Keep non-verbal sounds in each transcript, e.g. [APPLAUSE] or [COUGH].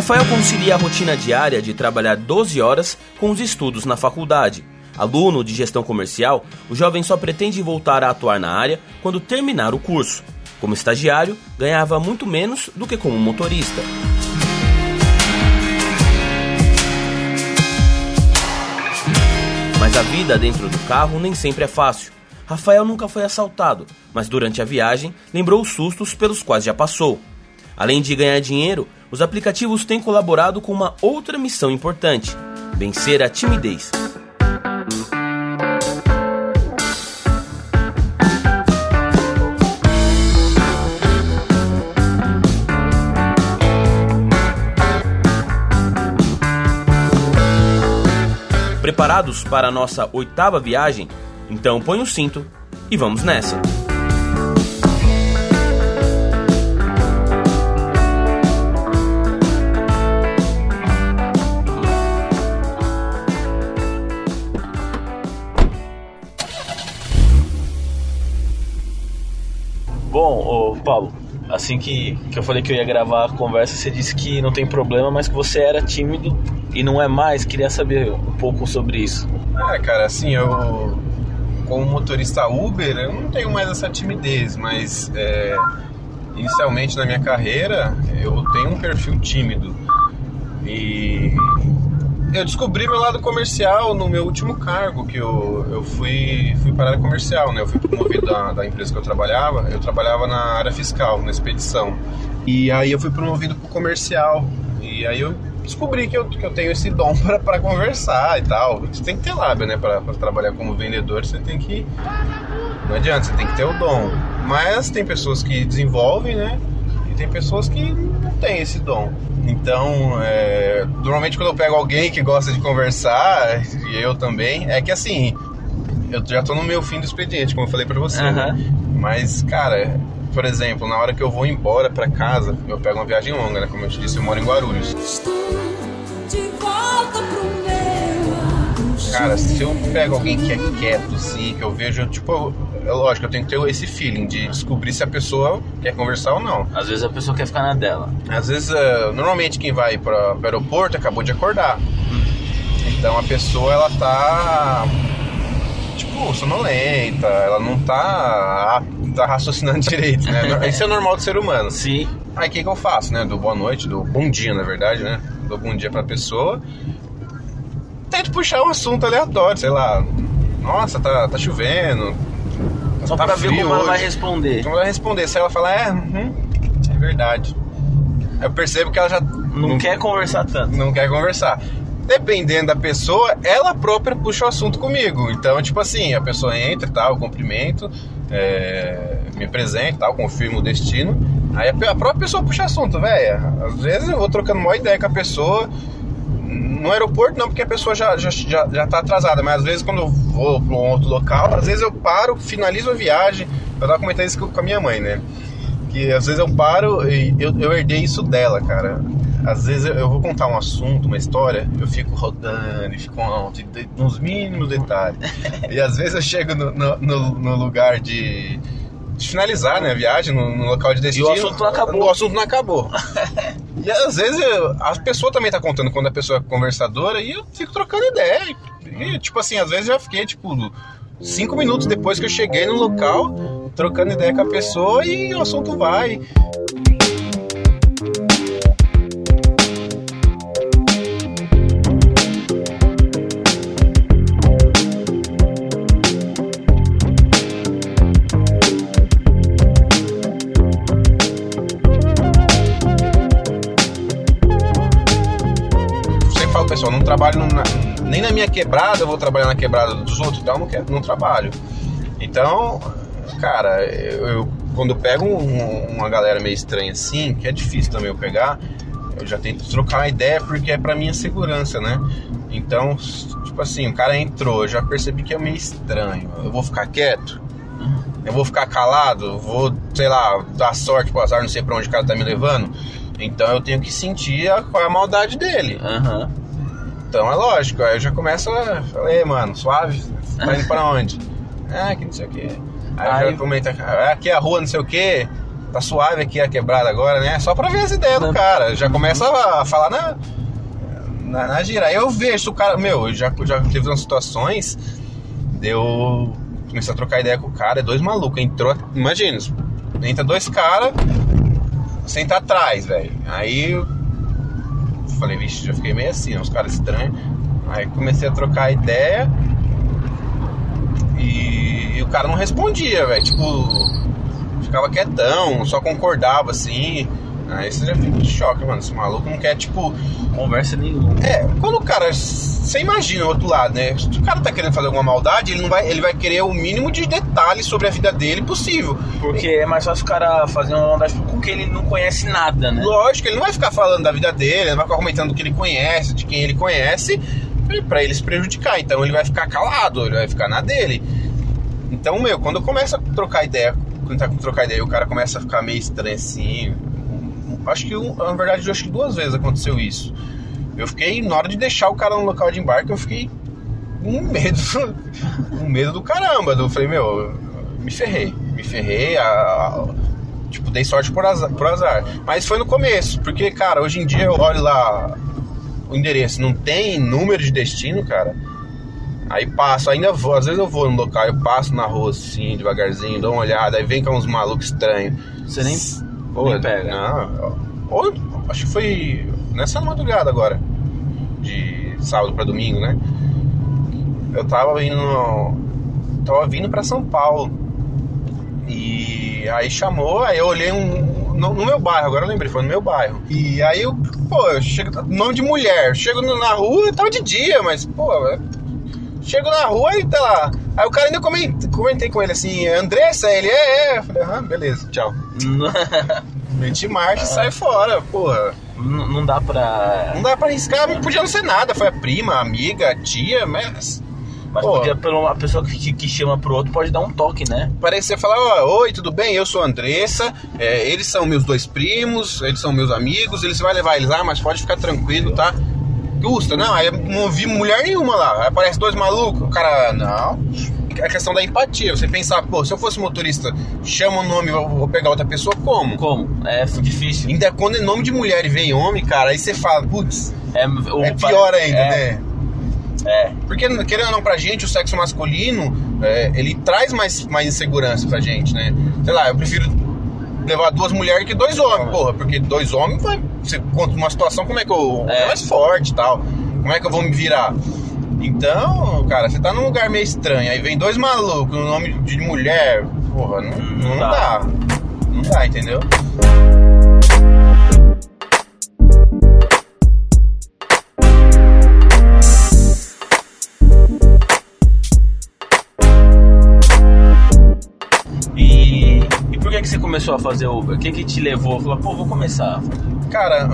Rafael concilia a rotina diária de trabalhar 12 horas com os estudos na faculdade. Aluno de gestão comercial, o jovem só pretende voltar a atuar na área quando terminar o curso. Como estagiário, ganhava muito menos do que como motorista. Mas a vida dentro do carro nem sempre é fácil. Rafael nunca foi assaltado, mas durante a viagem lembrou os sustos pelos quais já passou. Além de ganhar dinheiro, os aplicativos têm colaborado com uma outra missão importante: vencer a timidez. Preparados para a nossa oitava viagem? Então põe o cinto e vamos nessa! Paulo, assim que, que eu falei que eu ia gravar a conversa, você disse que não tem problema, mas que você era tímido e não é mais. Queria saber um pouco sobre isso. Ah, cara, assim, eu como motorista Uber, eu não tenho mais essa timidez, mas é, inicialmente na minha carreira eu tenho um perfil tímido. E eu descobri meu lado comercial no meu último cargo, que eu, eu fui, fui para a área comercial, né? Eu fui promovido da, da empresa que eu trabalhava, eu trabalhava na área fiscal, na expedição. E aí eu fui promovido para o comercial. E aí eu descobri que eu, que eu tenho esse dom [LAUGHS] para conversar e tal. Você tem que ter lábio, né? Para trabalhar como vendedor, você tem que. Não adianta, você tem que ter o dom. Mas tem pessoas que desenvolvem, né? E tem pessoas que têm esse dom. Então, é, normalmente quando eu pego alguém que gosta de conversar, e eu também, é que assim, eu já tô no meu fim do expediente, como eu falei para você. Uhum. Né? Mas, cara, por exemplo, na hora que eu vou embora para casa, eu pego uma viagem longa, né? Como eu te disse, eu moro em Guarulhos. Cara, se eu pego alguém que é quieto, assim, que eu vejo, tipo, é lógico, eu tenho que ter esse feeling de descobrir se a pessoa quer conversar ou não. Às vezes a pessoa quer ficar na dela. Às vezes, uh, normalmente quem vai para o aeroporto acabou de acordar. Então a pessoa, ela tá, tipo, sonolenta, ela não tá, tá raciocinando [LAUGHS] direito, né? Isso é normal do ser humano. Sim. Aí o que, que eu faço, né? Do boa noite, do bom dia, na verdade, né? Dou bom dia pra pessoa. Tento puxar um assunto aleatório, sei lá. Nossa, tá, tá chovendo. Só tá pra ver como ela hoje. vai responder. Como ela vai responder? Se ela falar, é, uhum, é verdade. Eu percebo que ela já Não, quer conversar tanto. não quer conversar. Dependendo da pessoa, ela própria puxa o assunto comigo. Então, tipo assim, a pessoa entra e tal, eu cumprimento, é, me apresento e tal, confirmo o destino. Aí a própria pessoa puxa assunto, velho. Às vezes eu vou trocando uma ideia com a pessoa. No aeroporto não, porque a pessoa já, já, já, já tá atrasada, mas às vezes quando eu vou para um outro local, às vezes eu paro, finalizo a viagem. Eu tava comentando isso com a minha mãe, né? Que às vezes eu paro e eu, eu herdei isso dela, cara. Às vezes eu, eu vou contar um assunto, uma história, eu fico rodando e fico nos mínimos detalhes. e às vezes eu chego no, no, no- lugar de, de finalizar né, a viagem, no, no local de destino. assunto não acabou. O assunto não acabou. [LAUGHS] e às vezes eu- a pessoa também tá contando quando a pessoa é conversadora e eu fico trocando ideia. E, tipo assim, às vezes eu já fiquei, tipo, cinco minutos depois que eu cheguei no local, trocando ideia com a pessoa e o assunto vai. Quebrada, eu vou trabalhar na quebrada dos outros, então eu não, quero, não trabalho. Então, cara, eu, eu- quando eu pego um- uma galera meio estranha assim, que é difícil também eu pegar, eu já tento trocar uma ideia porque é pra minha segurança, né? Então, tipo assim, o cara entrou, eu já percebi que é meio estranho. Eu vou ficar quieto? Eu vou ficar calado? Vou, sei lá, dar sorte pro azar, não sei pra onde o cara tá me levando? Então eu tenho que sentir a, qual é a maldade dele. Aham. Então é lógico, aí eu já começo a. Falei, mano, suave, tá indo pra onde? [LAUGHS] Ah, que não sei o quê. Aí, Aí- já comenta, ah, aqui é a rua, não sei o quê. tá suave aqui a quebrada agora, né? Só pra ver as ideias do cara. Já começa a falar na, na, na gira. Aí eu vejo o cara, meu, já, já teve umas situações, deu. Comecei a trocar ideia com o cara, é dois malucos. Entrou, imagina, entra dois caras, senta atrás, velho. Aí eu falei, vixe, já fiquei meio assim, uns caras estranhos. Aí comecei a trocar ideia e, e o cara não respondia, velho. Tipo, ficava quietão, só concordava assim. Aí você já fica de choque, mano. Esse maluco não quer, tipo. Conversa nenhuma. É, quando o cara. Você imagina o outro lado, né? Se o cara tá querendo fazer alguma maldade, ele não vai. Ele vai querer o mínimo de detalhes sobre a vida dele possível. Porque é mais fácil o cara fazer uma maldade com quem ele não conhece nada, né? Lógico, ele não vai ficar falando da vida dele, ele não vai ficar comentando do que ele conhece, de quem ele conhece, para ele se prejudicar. Então ele vai ficar calado, ele vai ficar na dele. Então, meu, quando eu começo a trocar ideia, quando tá com trocar ideia, o cara começa a ficar meio estranho assim. Acho que, na verdade, acho que duas vezes aconteceu isso. Eu fiquei, na hora de deixar o cara no local de embarque, eu fiquei com medo, [LAUGHS] com medo do caramba. Eu falei, meu, me ferrei, me ferrei, a, a, tipo, dei sorte por azar, por azar. Mas foi no começo, porque, cara, hoje em dia eu olho lá o endereço, não tem número de destino, cara. Aí passo, ainda vou, às vezes eu vou no local, eu passo na rua assim, devagarzinho, dou uma olhada, aí vem com uns malucos estranhos. Você nem, Pô, nem pega? Não, ou, acho que foi nessa madrugada agora, de sábado para domingo, né? Eu tava vindo, tava vindo para São Paulo e aí chamou, aí eu olhei um, no, no, meu bairro, agora eu lembrei, foi no meu bairro. E aí eu, pô, eu chego, nome de mulher, chego na rua, tava de dia, mas, pô, Chego na rua e tá lá. Aí o cara ainda comentei, comentei com ele assim, Andressa? Ele é, é. Eu falei, ah, beleza, tchau. [LAUGHS] Meti marcha e sai fora, porra. Não, não dá pra. Não dá pra arriscar, não podia não ser nada. Foi a prima, a amiga, a tia, mas. Mas Pô, podia, a pessoa que, que chama pro outro pode dar um toque, né? Parece você falar, ó, oi, tudo bem? Eu sou a Andressa, é, eles são meus dois primos, eles são meus amigos, eles vai levar eles lá, mas pode ficar tranquilo, tá? Custa, não, aí não vi mulher nenhuma lá. Aí aparece dois malucos, o cara, não. É questão da empatia. Você pensar, pô, se eu fosse motorista, chama o nome, vou, pegar outra pessoa, como? Como? É difícil. Ainda quando é nome de mulher e vem homem, cara, aí você fala, putz, é, é pior ainda, é, né? É. Porque, querendo ou não, pra gente, o sexo masculino, é, ele traz mais, mais insegurança pra gente, né? Sei lá, eu prefiro levar duas mulheres que dois homens, porra, porque dois homens vai. Você conta uma situação, como é que eu. É mais forte e tal. Como é que eu vou me virar? Então, cara, você tá num lugar meio estranho, aí vem dois malucos no nome de mulher, porra, não, não, não dá. dá. Não dá, entendeu? que você começou a fazer Uber? O que que te levou? Falou, pô, vou começar. Cara,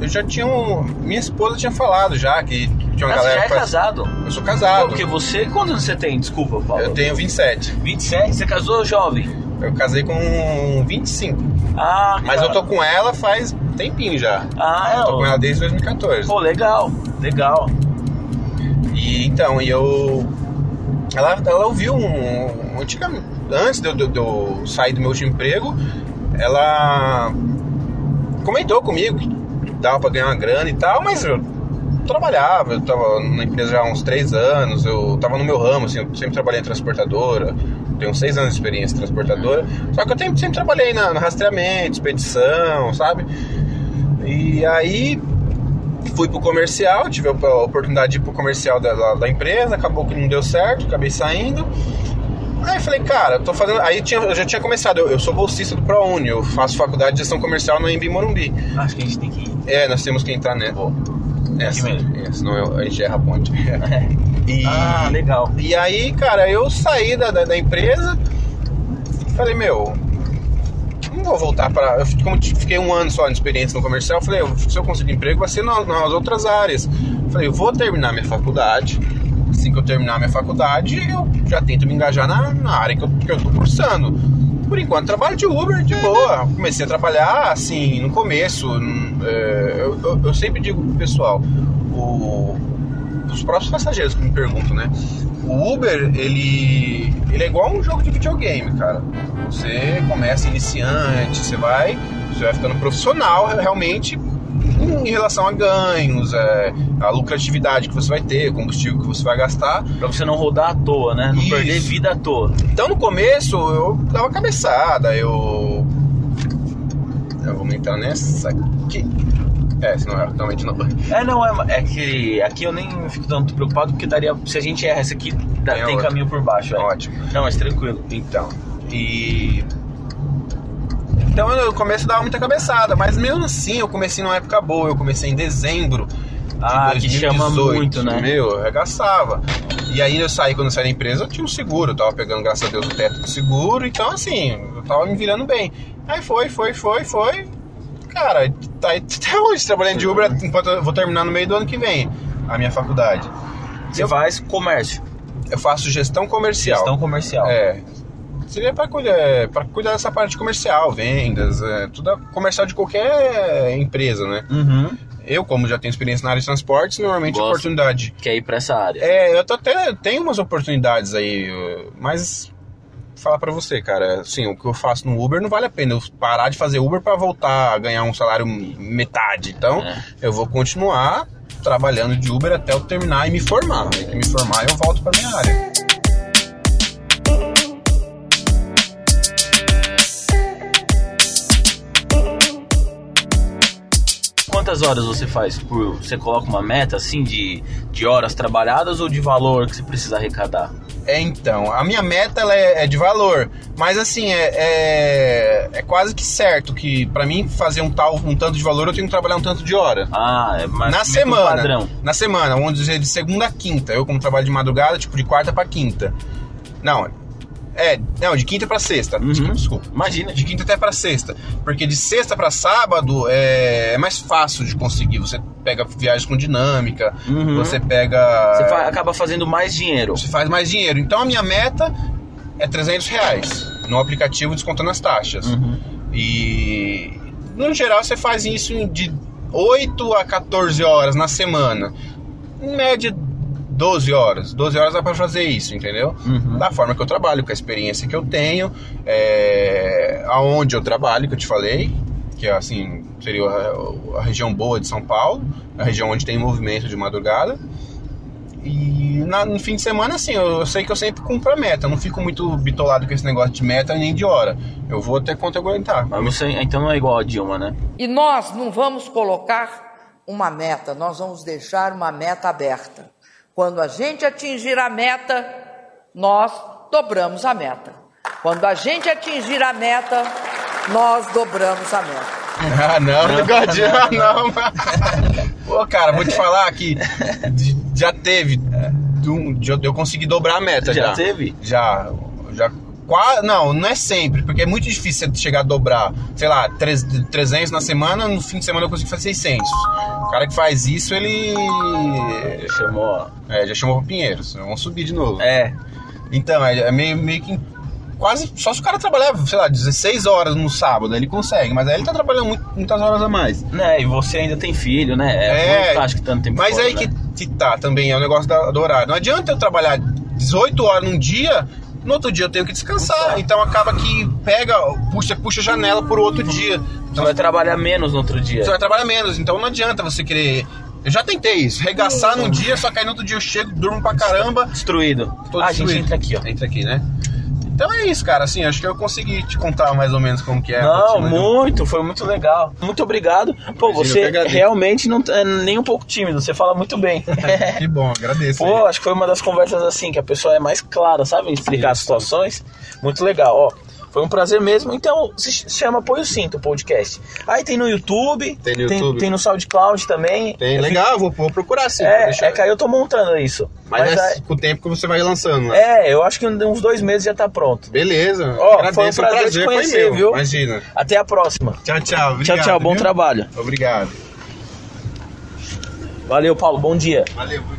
eu já tinha um... Minha esposa tinha falado já que tinha uma Mas galera... você já é casado? Eu sou casado. Porque você... Quantos anos você tem? Desculpa, Paulo. Eu tenho 27. 27? Você casou jovem? Eu casei com 25. Ah, Mas cara. eu tô com ela faz tempinho já. Ah, é? Eu tô com ela desde 2014. Pô, legal. Legal. E então, e eu... Ela, ela ouviu um... Antigamente antes de eu, de eu sair do meu último emprego, ela comentou comigo que dava pra ganhar uma grana e tal, mas eu trabalhava, eu tava na empresa já há uns três anos, eu tava no meu ramo, assim, eu sempre trabalhei em transportadora, tenho seis anos de experiência em transportadora, só que eu sempre, sempre trabalhei na, no rastreamento, expedição, sabe? E aí fui pro comercial, tive a oportunidade de ir pro comercial da, da, empresa, acabou que não deu certo, acabei saindo. Aí falei, cara, tô fazendo. Aí tinha, eu já tinha começado, eu, eu sou bolsista do ProUni, eu faço faculdade de gestão comercial no Embi Morumbi. Acho que a gente tem que ir. É, nós temos que entrar, né? Vou. Essa, é, senão eu, a gente erra a ponte. [LAUGHS] E, ah, legal. E aí, cara, eu saí da, da, da empresa, falei, meu, não vou voltar para. Eu como fiquei um ano só de experiência no comercial, falei, se eu conseguir emprego, vai ser nas, nas outras áreas. Falei, eu vou terminar minha faculdade assim que eu terminar minha faculdade, eu já tento me engajar na, na área que eu, que eu tô cursando. Por enquanto, trabalho de Uber de boa. Comecei a trabalhar assim, no começo. É, eu, eu, eu, sempre digo pro pessoal: o, os próprios passageiros que me perguntam, né? O Uber, ele, ele é igual um jogo de videogame, cara. Você começa iniciante, você vai, você vai ficando profissional realmente em relação a ganhos, é, a lucratividade que você vai ter, combustível que você vai gastar. Pra você não rodar à toa, né? Não Isso. perder vida à toa. Então no começo eu dava cabeçada, eu. Entrar nessa aqui. É, senão eu realmente não. É, não, é, é que aqui eu nem fico tanto preocupado porque daria. Se a gente erra essa aqui, dá- Tem tem, caminho por baixo. É. Ótimo. Não, mas tranquilo. Então, e. Então eu no começo dava muita cabeçada, mas mesmo assim eu comecei numa época boa, eu comecei em dezembro. de Ah, que chama muito, né? Meu, eu arregaçava. E aí eu saí, quando eu saí da empresa, eu tinha um seguro, eu tava pegando, graças a Deus, o teto do seguro, então assim, eu tava me virando bem. Aí foi, foi, foi, foi. Cara, tá até hoje trabalhando de Uber, enquanto eu vou terminar no meio do ano que vem a minha faculdade. Você Eu- faz comércio, Eu faço gestão comercial. gestão comercial. É. Seria para cuidar, pra cuidar dessa parte comercial, vendas, é, tudo a- comercial de qualquer empresa, né? Uhum. Eu, como já tenho experiência na área de transportes, normalmente Gosto. oportunidade. Quer ir pra essa área. É, eu tô até tenho umas oportunidades aí, mas falar pra você, cara, assim, o que eu faço no Uber não vale a pena eu parar de fazer Uber pra voltar a ganhar um salário metade. Então, É. eu vou continuar trabalhando de Uber até eu terminar e me formar. Aí que me formar, eu volto pra minha área. Quantas horas você faz por. Você coloca uma meta assim de, de horas trabalhadas ou de valor que você precisa arrecadar? É, então, a minha meta ela é, é de valor, mas assim, é, é, é quase que certo que pra mim fazer um tal, um tanto de valor eu tenho que trabalhar um tanto de hora. Ah, é mais na semana, padrão. na semana, vamos dizer de segunda a quinta, eu como trabalho de madrugada, tipo de quarta pra quinta. Não, é, não, de quinta pra sexta, Uhum. desculpa, desculpa. Imagina. De quinta até pra sexta, porque de sexta pra sábado é, é mais fácil de conseguir, você pega viagens com dinâmica, Uhum. você pega... Você fa- acaba fazendo mais dinheiro. você faz mais dinheiro. Então a minha meta é 300 reais no aplicativo descontando as taxas. Uhum. E no geral você faz isso de 8 a 14 horas na semana. Em média 12 horas. 12 horas dá pra fazer isso, entendeu? Uhum. Da forma que eu trabalho, com a experiência que eu tenho, é, aonde eu trabalho, que eu te falei, que é assim, seria a, a região boa de São Paulo, a região onde tem movimento de madrugada. E na- no fim de semana, assim, eu, eu sei que eu sempre cumpro a meta. Eu não fico muito bitolado com esse negócio de meta nem de hora. Eu vou até quanto eu aguentar. Mas você então não é igual a Dilma, né? E nós não vamos colocar uma meta, nós vamos deixar uma meta aberta. Quando a gente atingir a meta, nós dobramos a meta. Quando a gente atingir a meta, nós dobramos a meta. [LAUGHS] Ah, não, não gosto de. Ah, não. [LAUGHS] Pô, cara, vou te falar que já teve. eu conseguir dobrar a meta já. Já teve? Já. Já. Quase, não, não é sempre, porque é muito difícil você chegar a dobrar, sei lá, três- 300 na semana, no fim de semana eu consigo fazer 600. O cara que faz isso, ele. Chamou. É, já chamou pra Pinheiros, vamos subir de novo. É. Então, é, é meio, meio que. Quase. Só se o cara trabalhar, sei lá, 16 horas no sábado, ele consegue. Mas aí ele tá trabalhando muito- muitas horas a mais. Né, e você ainda tem filho, né? É, muito acho que tanto tempo Mas fora, aí né? que, que tá também, é o negócio da- do horário. Não adianta eu trabalhar 18 horas num dia, no outro dia eu tenho que descansar. Então acaba que pega, puxa, puxa a janela pro outro dia. Você Então vai trabalhar menos no outro dia. você vai trabalhar menos. Então não adianta você querer. Eu já tentei isso, regaçar num dia, só que aí no outro dia eu chego, durmo pra caramba. Destruído. Tô ah, a gente destruído. entra aqui, ó. Entra aqui, né? Então é isso, cara. Assim, acho que eu consegui te contar mais ou menos como que é. Não, muito, foi muito legal. Muito obrigado. Pô, Imagina, você realmente não é nem um pouco tímido, você fala muito bem. [LAUGHS] Que bom, agradeço. aí. Pô, acho que foi uma das conversas assim, que a pessoa é mais clara, sabe? Explicar as situações. Muito legal, ó. Foi um prazer mesmo. Então, se chama Apoio Cinto o podcast. Aí tem no YouTube, Tem no YouTube. tem no SoundCloud também. Tem, legal, vou, vou procurar sim. É, é que aí eu tô montando isso. Mas, Mas, é aí- com o tempo que você vai lançando, né? é, eu acho que uns dois meses já tá pronto. Beleza. Ó, agradeço, foi um o prazer te conhecer, meu, viu? Imagina. Até a próxima. Tchau, tchau. Obrigado, tchau, tchau. Bom viu? trabalho. Obrigado. Valeu, Paulo. Bom dia. Valeu.